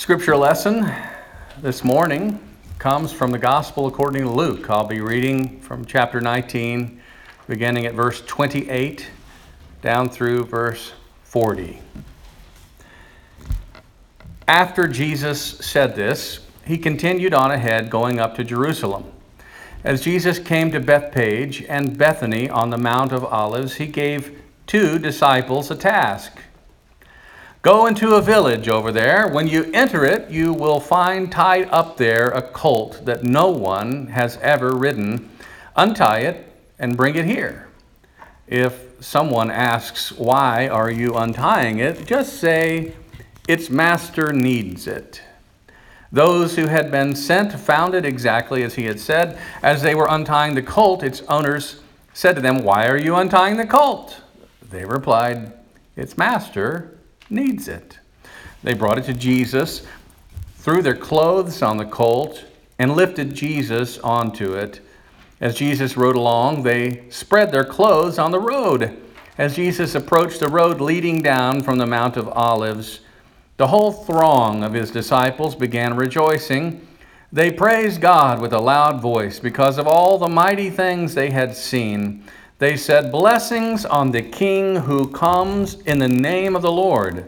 Scripture lesson this morning comes from the Gospel according to Luke. I'll be reading from chapter 19, beginning at verse 28 down through verse 40. After Jesus said this, he continued on ahead, going up to Jerusalem. As Jesus came to Bethphage and Bethany on the Mount of Olives, he gave two disciples a task. Go into a village over there. When you enter it, you will find tied up there a colt that no one has ever ridden. Untie it and bring it here. If someone asks, Why are you untying it? just say, Its master needs it. Those who had been sent found it exactly as he had said. As they were untying the colt, its owners said to them, Why are you untying the colt? They replied, Its master needs it. They brought it to Jesus, threw their clothes on the colt, and lifted Jesus onto it. As Jesus rode along, they spread their clothes on the road. As Jesus approached the road leading down from the Mount of Olives, the whole throng of his disciples began rejoicing. They praised God with a loud voice because of all the mighty things they had seen they said, Blessings on the King who comes in the name of the Lord,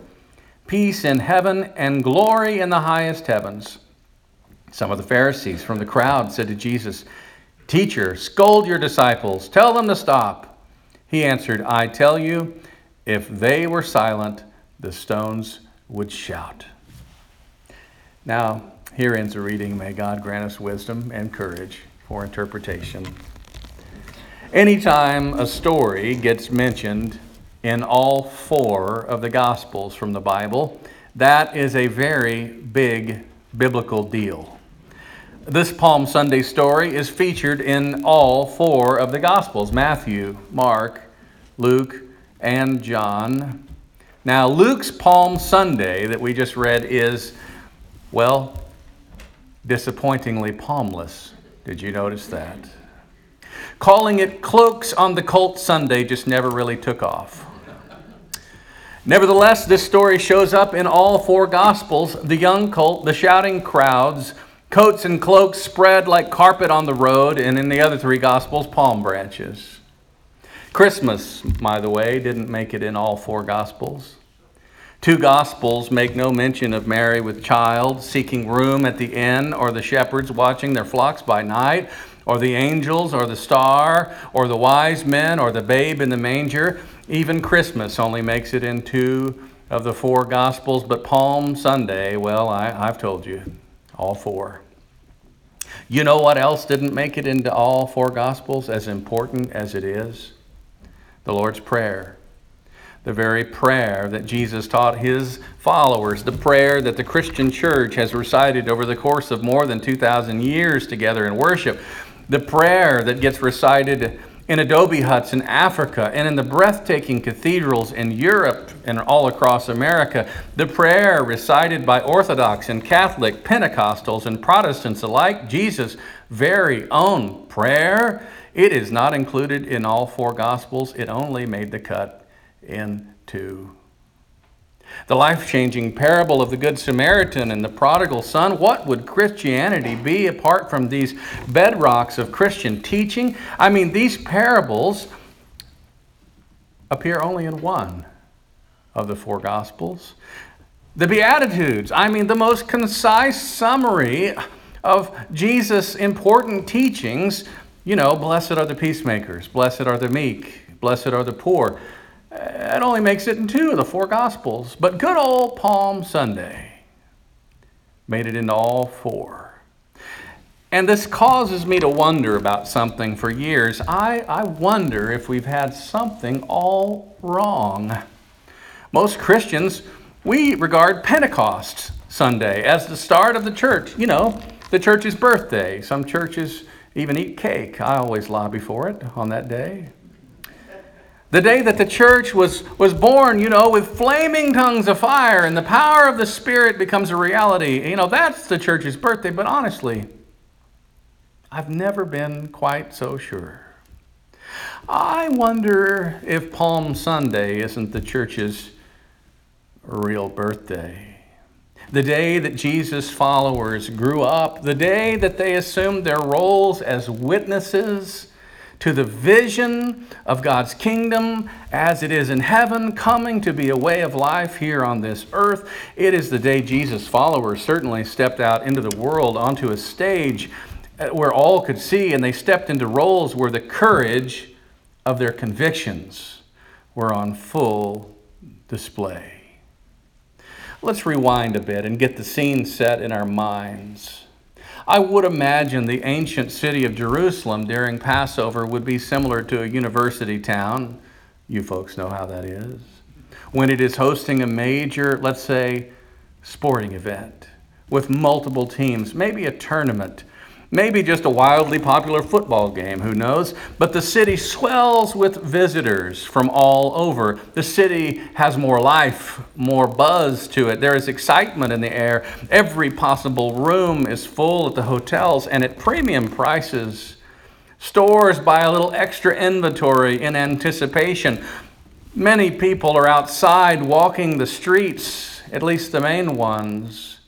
peace in heaven and glory in the highest heavens. Some of the Pharisees from the crowd said to Jesus, Teacher, scold your disciples, tell them to stop. He answered, I tell you, if they were silent, the stones would shout. Now, here ends the reading. May God grant us wisdom and courage for interpretation. Anytime a story gets mentioned in all four of the Gospels from the Bible, that is a very big biblical deal. This Palm Sunday story is featured in all four of the Gospels Matthew, Mark, Luke, and John. Now, Luke's Palm Sunday that we just read is, well, disappointingly palmless. Did you notice that? Calling it Cloaks on the Colt Sunday just never really took off. Nevertheless, this story shows up in all four Gospels the young colt, the shouting crowds, coats and cloaks spread like carpet on the road, and in the other three Gospels, palm branches. Christmas, by the way, didn't make it in all four Gospels. Two Gospels make no mention of Mary with child seeking room at the inn or the shepherds watching their flocks by night or the angels, or the star, or the wise men, or the babe in the manger. Even Christmas only makes it in two of the four Gospels, but Palm Sunday, well, I, have told you, all four. You know what else didn't make it into all four Gospels, as important as it is? The Lord's Prayer the very prayer that Jesus taught his followers, the prayer that the Christian church has recited over the course of more than 2,000 years together in worship, the prayer that gets recited in adobe huts in Africa and in the breathtaking cathedrals in Europe and all across America, the prayer recited by Orthodox and Catholic, Pentecostals and Protestants alike, Jesus' very own prayer, it is not included in all four Gospels. It only made the cut into the life changing parable of the Good Samaritan and the prodigal son. What would Christianity be apart from these bedrocks of Christian teaching? I mean, these parables appear only in one of the four Gospels. The Beatitudes, I mean, the most concise summary of Jesus' important teachings. You know, blessed are the peacemakers, blessed are the meek, blessed are the poor. It only makes it in two of the four Gospels. But good old Palm Sunday made it into all four. And this causes me to wonder about something for years. I, I wonder if we've had something all wrong. Most Christians, we regard Pentecost Sunday as the start of the church. You know, the church's birthday. Some churches even eat cake. I always lobby for it on that day. The day that the church was, was born, you know, with flaming tongues of fire and the power of the Spirit becomes a reality. You know, that's the church's birthday, but honestly, I've never been quite so sure. I wonder if Palm Sunday isn't the church's real birthday. the day that Jesus' followers grew up, the day that they assumed their roles as witnesses to the vision of God's kingdom as it is in heaven, coming to be a way of life here on this earth. It is the day Jesus' followers certainly stepped out into the world onto a stage uh, where all could see, and they stepped into roles where the courage of their convictions were on full display. Let's rewind a bit and get the scene set in our minds. I would imagine the ancient city of Jerusalem during Passover would be similar to a university town. You folks know how that is. When it is hosting a major, let's say, sporting event with multiple teams, maybe a tournament Maybe just a wildly popular football game, who knows? But the city swells with visitors from all over. The city has more life, more buzz to it. There is excitement in the air. Every possible room is full at the hotels and at premium prices. Stores buy a little extra inventory in anticipation. Many people are outside walking the streets, at least the main ones.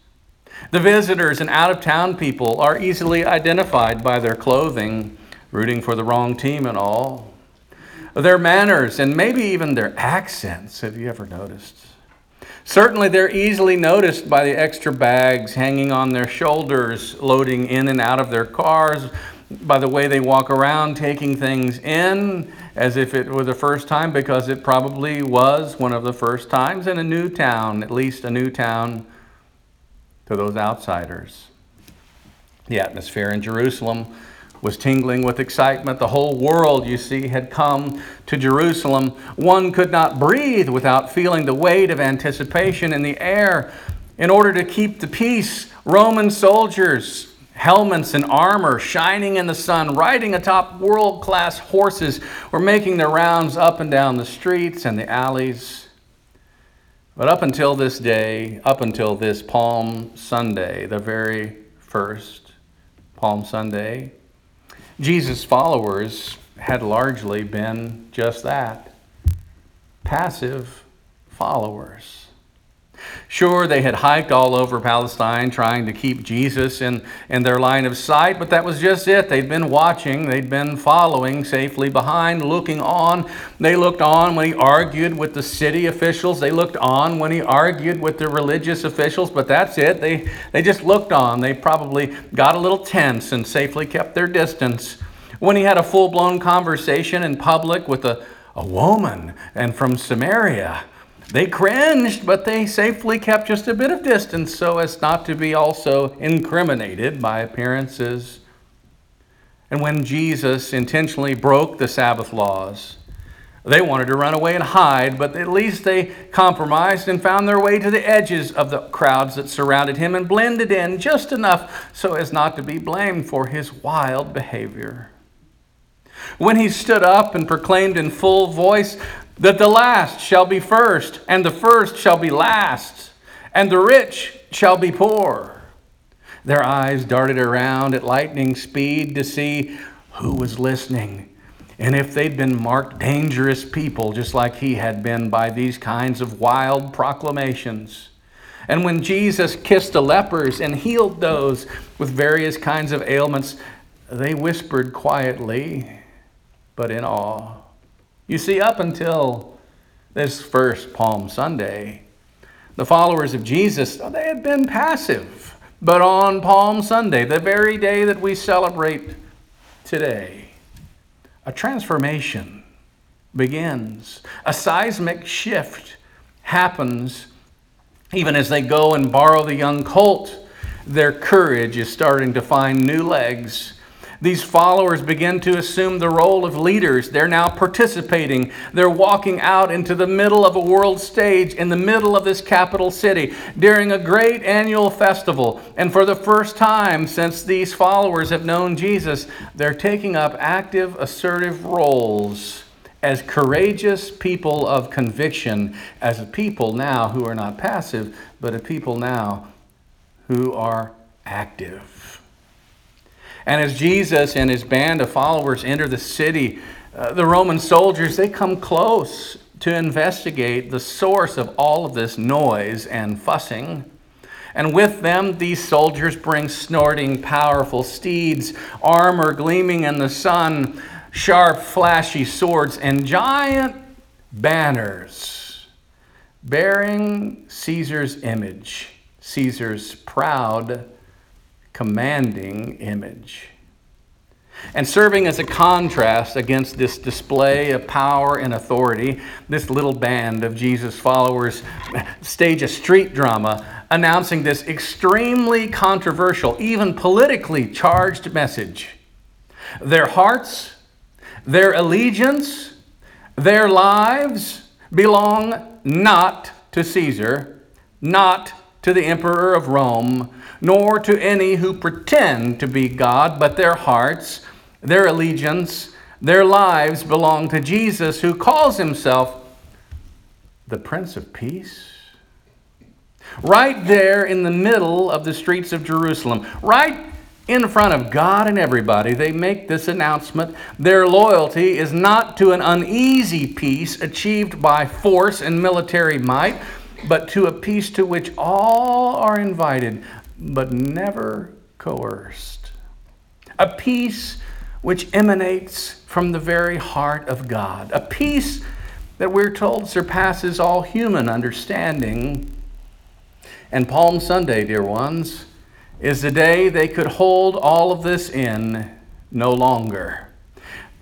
The visitors and out of town people are easily identified by their clothing, rooting for the wrong team and all. Their manners and maybe even their accents, have you ever noticed? Certainly, they're easily noticed by the extra bags hanging on their shoulders, loading in and out of their cars, by the way they walk around taking things in as if it were the first time, because it probably was one of the first times in a new town, at least a new town to those outsiders. The atmosphere in Jerusalem was tingling with excitement. The whole world, you see, had come to Jerusalem. One could not breathe without feeling the weight of anticipation in the air. In order to keep the peace, Roman soldiers, helmets and armor shining in the sun, riding atop world class horses, were making their rounds up and down the streets and the alleys. But up until this day, up until this Palm Sunday, the very first Palm Sunday, Jesus' followers had largely been just that passive followers. Sure, they had hiked all over Palestine trying to keep Jesus in, in their line of sight, but that was just it. They'd been watching, they'd been following safely behind, looking on. They looked on when he argued with the city officials, they looked on when he argued with the religious officials, but that's it. They, they just looked on. They probably got a little tense and safely kept their distance. When he had a full blown conversation in public with a, a woman and from Samaria, they cringed, but they safely kept just a bit of distance so as not to be also incriminated by appearances. And when Jesus intentionally broke the Sabbath laws, they wanted to run away and hide, but at least they compromised and found their way to the edges of the crowds that surrounded him and blended in just enough so as not to be blamed for his wild behavior. When he stood up and proclaimed in full voice, that the last shall be first, and the first shall be last, and the rich shall be poor. Their eyes darted around at lightning speed to see who was listening and if they'd been marked dangerous people, just like he had been by these kinds of wild proclamations. And when Jesus kissed the lepers and healed those with various kinds of ailments, they whispered quietly, but in awe. You see, up until this first Palm Sunday, the followers of Jesus, they had been passive. But on Palm Sunday, the very day that we celebrate today, a transformation begins. A seismic shift happens even as they go and borrow the young colt. Their courage is starting to find new legs these followers begin to assume the role of leaders. They're now participating. They're walking out into the middle of a world stage in the middle of this capital city during a great annual festival. And for the first time since these followers have known Jesus, they're taking up active, assertive roles as courageous people of conviction, as a people now who are not passive, but a people now who are active. And as Jesus and his band of followers enter the city, uh, the Roman soldiers, they come close to investigate the source of all of this noise and fussing. And with them, these soldiers bring snorting, powerful steeds, armor gleaming in the sun, sharp, flashy swords, and giant banners bearing Caesar's image, Caesar's proud, commanding image. And serving as a contrast against this display of power and authority, this little band of Jesus' followers stage a street drama announcing this extremely controversial, even politically charged message. Their hearts, their allegiance, their lives belong not to Caesar, not to the emperor of Rome, nor to any who pretend to be God, but their hearts, their allegiance, their lives belong to Jesus, who calls himself the Prince of Peace. Right there in the middle of the streets of Jerusalem, right in front of God and everybody, they make this announcement. Their loyalty is not to an uneasy peace achieved by force and military might, but to a peace to which all are invited, but never coerced. A peace which emanates from the very heart of God. A peace that we're told surpasses all human understanding. And Palm Sunday, dear ones, is the day they could hold all of this in no longer.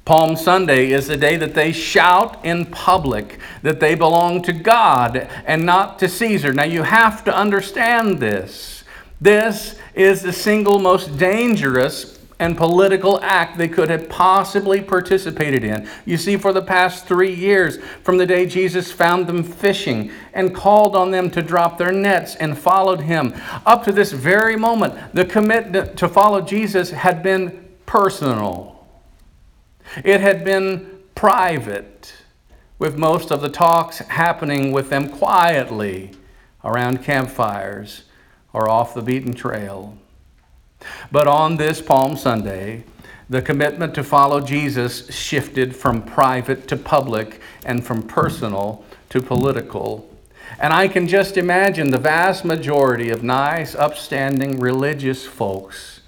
Palm Sunday is the day that they shout in public that they belong to God and not to Caesar. Now, you have to understand this. This is the single most dangerous and political act they could have possibly participated in. You see, for the past three years, from the day Jesus found them fishing and called on them to drop their nets and followed him, up to this very moment, the commitment to follow Jesus had been personal, it had been private, with most of the talks happening with them quietly around campfires or off the beaten trail. But on this Palm Sunday, the commitment to follow Jesus shifted from private to public and from personal to political. And I can just imagine the vast majority of nice, upstanding religious folks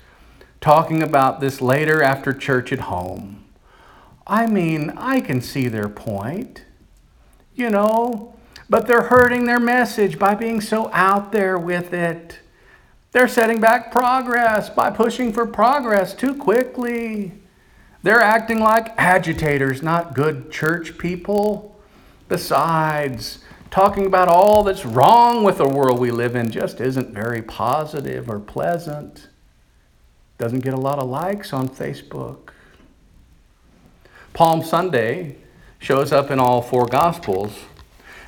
talking about this later after church at home. I mean, I can see their point, you know, but they're hurting their message by being so out there with it. They're setting back progress by pushing for progress too quickly. They're acting like agitators, not good church people. Besides, talking about all that's wrong with the world we live in just isn't very positive or pleasant. Doesn't get a lot of likes on Facebook. Palm Sunday shows up in all four Gospels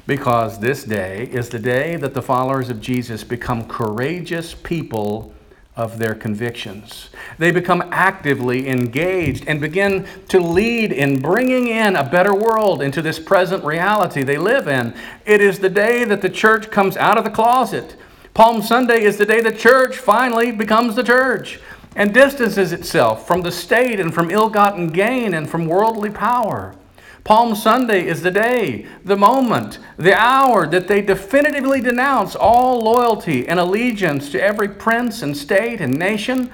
because this day is the day that the followers of Jesus become courageous people of their convictions. They become actively engaged and begin to lead in bringing in a better world into this present reality they live in. It is the day that the church comes out of the closet. Palm Sunday is the day the church finally becomes the church and distances itself from the state and from ill gotten gain and from worldly power. Palm Sunday is the day, the moment, the hour that they definitively denounce all loyalty and allegiance to every prince and state and nation,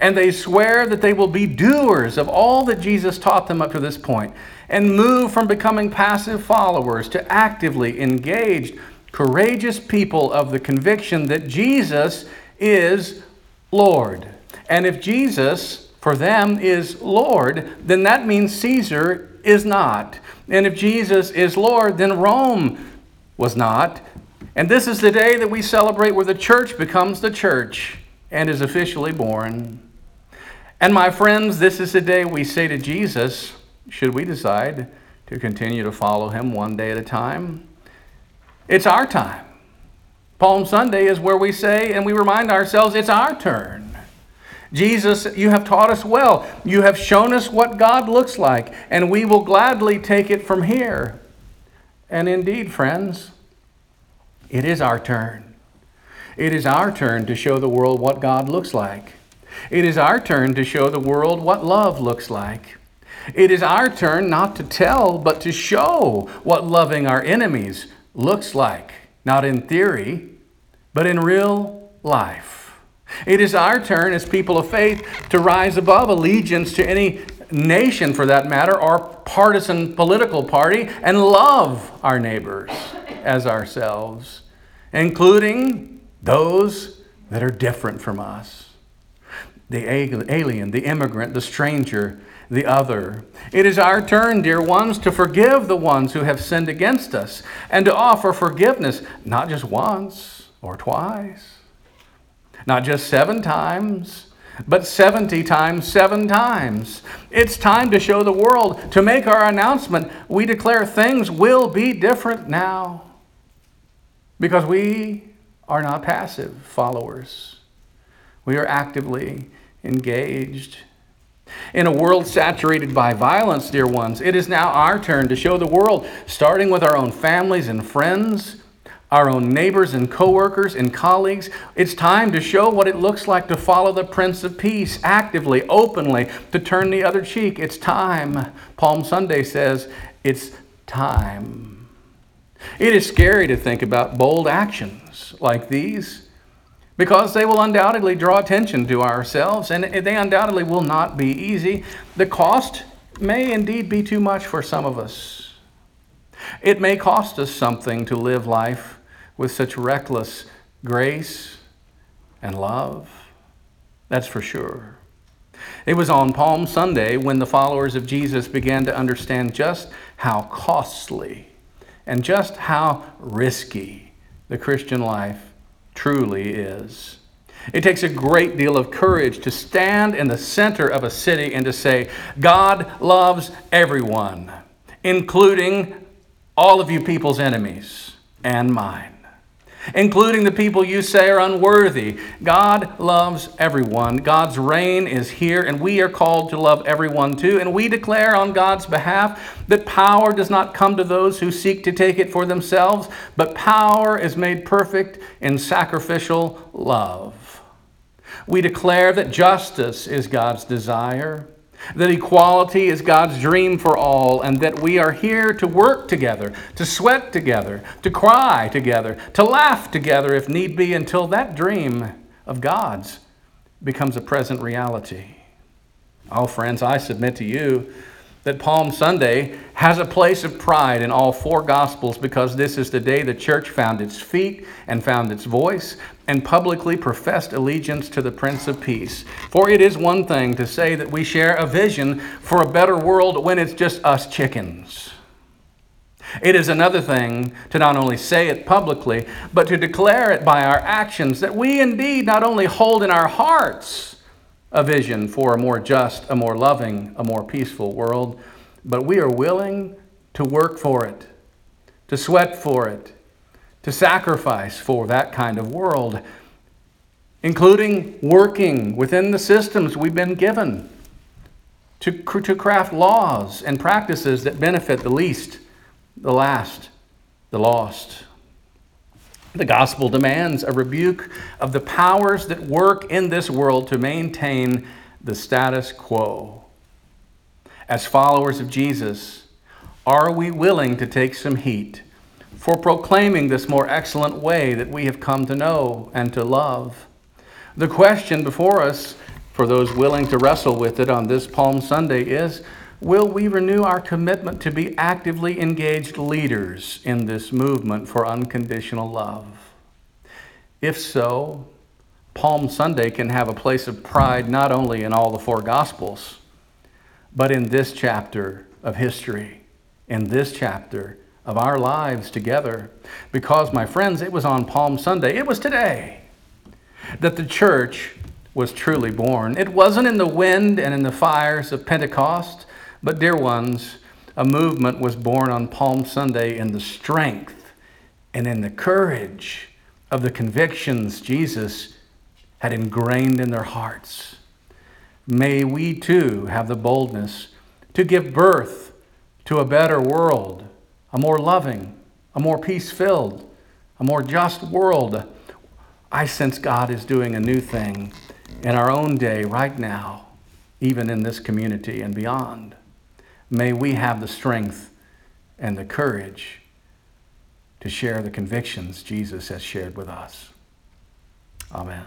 and they swear that they will be doers of all that Jesus taught them up to this point, and move from becoming passive followers to actively engaged, courageous people of the conviction that Jesus is Lord. And if Jesus, for them, is Lord, then that means Caesar is not. And if Jesus is Lord, then Rome was not. And this is the day that we celebrate where the church becomes the church and is officially born. And my friends, this is the day we say to Jesus, should we decide to continue to follow him one day at a time, it's our time. Palm Sunday is where we say and we remind ourselves it's our turn. Jesus, you have taught us well. You have shown us what God looks like, and we will gladly take it from here. And indeed, friends, it is our turn. It is our turn to show the world what God looks like. It is our turn to show the world what love looks like. It is our turn not to tell, but to show what loving our enemies looks like. Not in theory, but in real life. It is our turn as people of faith to rise above allegiance to any nation, for that matter, or partisan political party, and love our neighbors as ourselves, including those that are different from us the alien, the immigrant, the stranger, the other. It is our turn, dear ones, to forgive the ones who have sinned against us and to offer forgiveness, not just once or twice, not just seven times, but 70 times, seven times. It's time to show the world, to make our announcement. We declare things will be different now because we are not passive followers. We are actively engaged. In a world saturated by violence, dear ones, it is now our turn to show the world, starting with our own families and friends, our own neighbors and coworkers and colleagues. It's time to show what it looks like to follow the Prince of Peace actively, openly, to turn the other cheek. It's time. Palm Sunday says it's time. It is scary to think about bold actions like these because they will undoubtedly draw attention to ourselves and they undoubtedly will not be easy. The cost may indeed be too much for some of us. It may cost us something to live life with such reckless grace and love. That's for sure. It was on Palm Sunday when the followers of Jesus began to understand just how costly and just how risky the Christian life truly is. It takes a great deal of courage to stand in the center of a city and to say, God loves everyone, including all of you people's enemies and mine including the people you say are unworthy. God loves everyone. God's reign is here, and we are called to love everyone too. And we declare on God's behalf that power does not come to those who seek to take it for themselves, but power is made perfect in sacrificial love. We declare that justice is God's desire that equality is God's dream for all, and that we are here to work together, to sweat together, to cry together, to laugh together if need be, until that dream of God's becomes a present reality. Oh, friends, I submit to you that Palm Sunday has a place of pride in all four Gospels because this is the day the church found its feet and found its voice and publicly professed allegiance to the Prince of Peace. For it is one thing to say that we share a vision for a better world when it's just us chickens. It is another thing to not only say it publicly, but to declare it by our actions that we indeed not only hold in our hearts a vision for a more just, a more loving, a more peaceful world, but we are willing to work for it, to sweat for it, to sacrifice for that kind of world, including working within the systems we've been given to, to craft laws and practices that benefit the least, the last, the lost. The gospel demands a rebuke of the powers that work in this world to maintain the status quo. As followers of Jesus, are we willing to take some heat for proclaiming this more excellent way that we have come to know and to love? The question before us, for those willing to wrestle with it on this Palm Sunday, is Will we renew our commitment to be actively engaged leaders in this movement for unconditional love? If so, Palm Sunday can have a place of pride not only in all the four Gospels, but in this chapter of history, in this chapter of our lives together. Because, my friends, it was on Palm Sunday, it was today, that the church was truly born. It wasn't in the wind and in the fires of Pentecost. But, dear ones, a movement was born on Palm Sunday in the strength and in the courage of the convictions Jesus had ingrained in their hearts. May we too have the boldness to give birth to a better world, a more loving, a more peace filled, a more just world. I sense God is doing a new thing in our own day right now, even in this community and beyond. May we have the strength and the courage to share the convictions Jesus has shared with us. Amen.